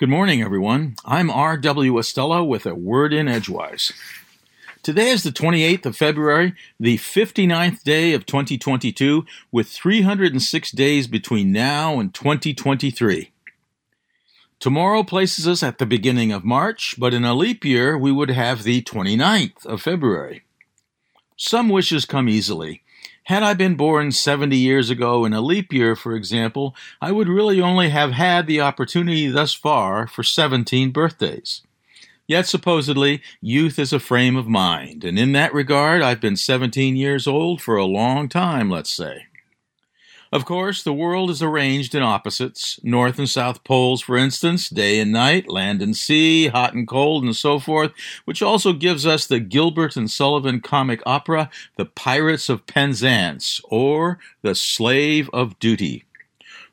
Good morning, everyone. I'm R.W. Estella with a word in Edgewise. Today is the 28th of February, the 59th day of 2022, with 306 days between now and 2023. Tomorrow places us at the beginning of March, but in a leap year, we would have the 29th of February. Some wishes come easily. Had I been born 70 years ago in a leap year, for example, I would really only have had the opportunity thus far for 17 birthdays. Yet supposedly, youth is a frame of mind, and in that regard, I've been 17 years old for a long time, let's say. Of course, the world is arranged in opposites, north and south poles, for instance, day and night, land and sea, hot and cold, and so forth, which also gives us the Gilbert and Sullivan comic opera, The Pirates of Penzance, or The Slave of Duty.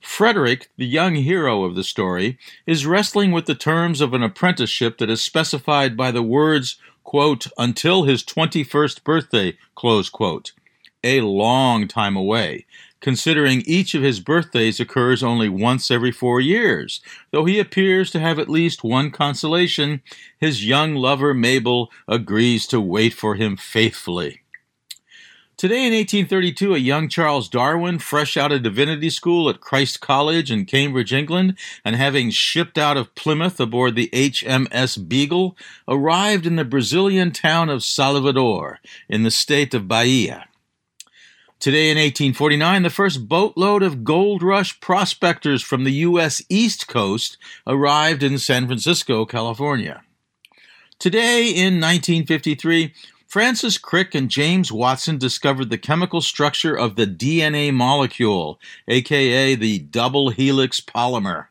Frederick, the young hero of the story, is wrestling with the terms of an apprenticeship that is specified by the words, quote, until his 21st birthday, close quote. A long time away, considering each of his birthdays occurs only once every four years, though he appears to have at least one consolation his young lover Mabel agrees to wait for him faithfully. Today in 1832, a young Charles Darwin, fresh out of divinity school at Christ College in Cambridge, England, and having shipped out of Plymouth aboard the HMS Beagle, arrived in the Brazilian town of Salvador in the state of Bahia. Today in 1849, the first boatload of gold rush prospectors from the U.S. East Coast arrived in San Francisco, California. Today in 1953, Francis Crick and James Watson discovered the chemical structure of the DNA molecule, aka the double helix polymer.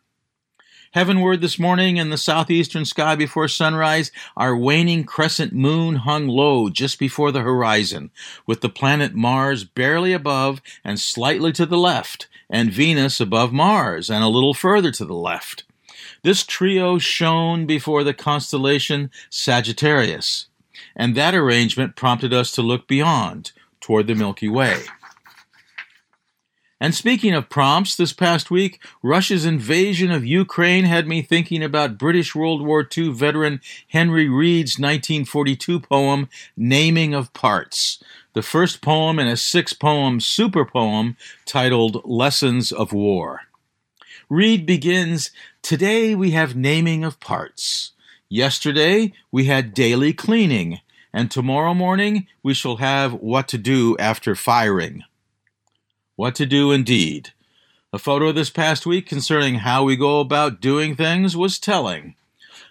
Heavenward this morning in the southeastern sky before sunrise, our waning crescent moon hung low just before the horizon, with the planet Mars barely above and slightly to the left, and Venus above Mars and a little further to the left. This trio shone before the constellation Sagittarius, and that arrangement prompted us to look beyond, toward the Milky Way. And speaking of prompts, this past week, Russia's invasion of Ukraine had me thinking about British World War II veteran Henry Reed's 1942 poem, Naming of Parts, the first poem in a six poem super poem titled Lessons of War. Reed begins Today we have naming of parts. Yesterday we had daily cleaning, and tomorrow morning we shall have what to do after firing. What to do indeed. A photo this past week concerning how we go about doing things was telling.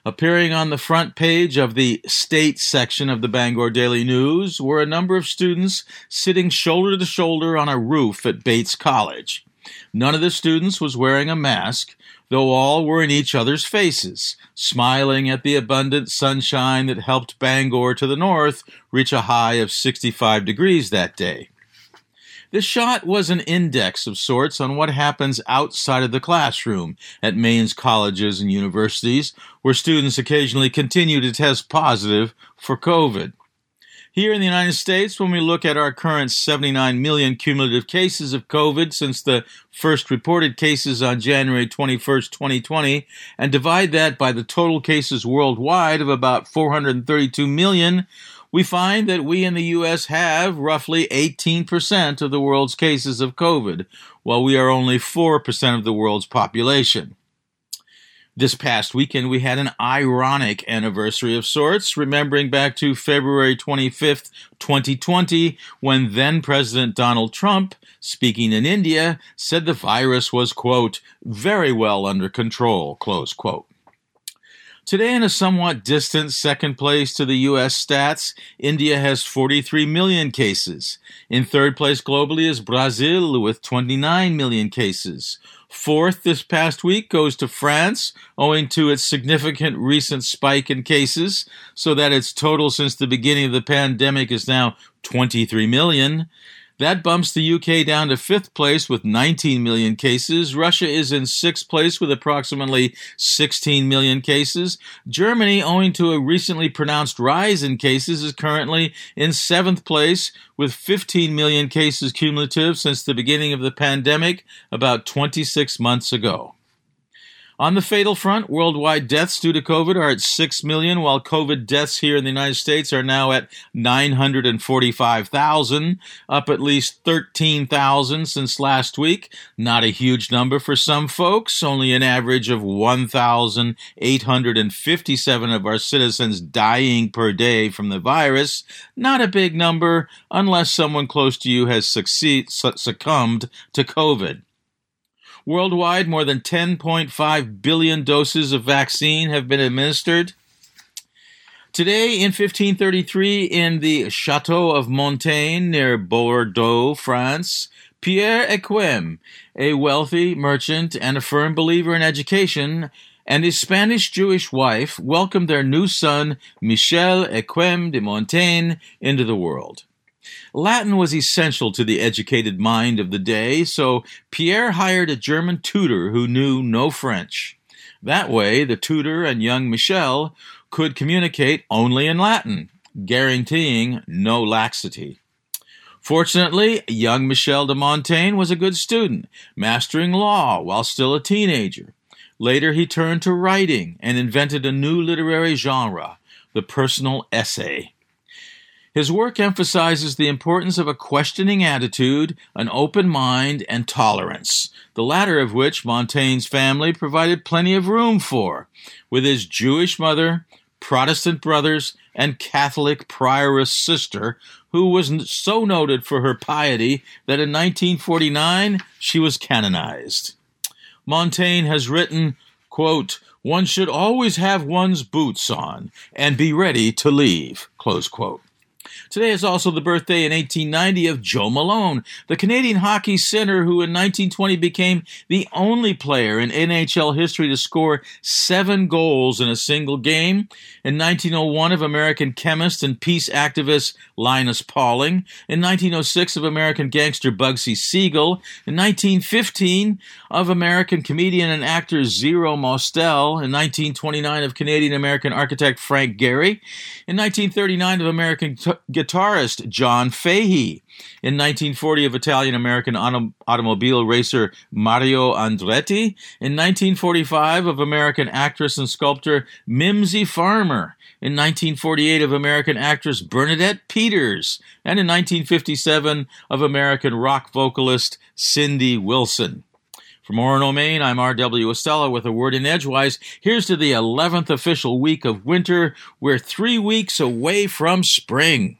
Appearing on the front page of the state section of the Bangor Daily News were a number of students sitting shoulder to shoulder on a roof at Bates College. None of the students was wearing a mask, though all were in each other's faces, smiling at the abundant sunshine that helped Bangor to the north reach a high of 65 degrees that day. This shot was an index of sorts on what happens outside of the classroom at Maine's colleges and universities, where students occasionally continue to test positive for COVID. Here in the United States, when we look at our current 79 million cumulative cases of COVID since the first reported cases on January 21st, 2020, and divide that by the total cases worldwide of about 432 million, we find that we in the U.S. have roughly 18% of the world's cases of COVID, while we are only 4% of the world's population. This past weekend, we had an ironic anniversary of sorts, remembering back to February 25th, 2020, when then President Donald Trump, speaking in India, said the virus was, quote, very well under control, close quote. Today, in a somewhat distant second place to the U.S. stats, India has 43 million cases. In third place globally is Brazil with 29 million cases. Fourth this past week goes to France, owing to its significant recent spike in cases, so that its total since the beginning of the pandemic is now 23 million. That bumps the UK down to fifth place with 19 million cases. Russia is in sixth place with approximately 16 million cases. Germany, owing to a recently pronounced rise in cases, is currently in seventh place with 15 million cases cumulative since the beginning of the pandemic about 26 months ago. On the fatal front, worldwide deaths due to COVID are at 6 million, while COVID deaths here in the United States are now at 945,000, up at least 13,000 since last week. Not a huge number for some folks, only an average of 1,857 of our citizens dying per day from the virus. Not a big number unless someone close to you has succeed, succumbed to COVID. Worldwide, more than 10.5 billion doses of vaccine have been administered. Today, in 1533, in the Chateau of Montaigne near Bordeaux, France, Pierre Eyquem, a wealthy merchant and a firm believer in education, and his Spanish Jewish wife welcomed their new son, Michel Eyquem de Montaigne, into the world. Latin was essential to the educated mind of the day, so Pierre hired a German tutor who knew no French. That way, the tutor and young Michel could communicate only in Latin, guaranteeing no laxity. Fortunately, young Michel de Montaigne was a good student, mastering law while still a teenager. Later, he turned to writing and invented a new literary genre, the personal essay. His work emphasizes the importance of a questioning attitude, an open mind, and tolerance, the latter of which Montaigne's family provided plenty of room for, with his Jewish mother, Protestant brothers, and Catholic prioress sister, who was so noted for her piety that in 1949 she was canonized. Montaigne has written, quote, one should always have one's boots on and be ready to leave, close quote. Today is also the birthday in 1890 of Joe Malone, the Canadian hockey center who in 1920 became the only player in NHL history to score seven goals in a single game. In 1901 of American chemist and peace activist Linus Pauling. In 1906 of American gangster Bugsy Siegel. In 1915 of American comedian and actor Zero Mostel. In 1929 of Canadian American architect Frank Gehry. In 1939 of American t- guitarist John Fahey. In 1940, of Italian American auto- automobile racer Mario Andretti. In 1945, of American actress and sculptor Mimsy Farmer. In 1948, of American actress Bernadette Peters. And in 1957, of American rock vocalist Cindy Wilson. From Orono, Maine, I'm R.W. Estella with a word in Edgewise. Here's to the 11th official week of winter. We're three weeks away from spring.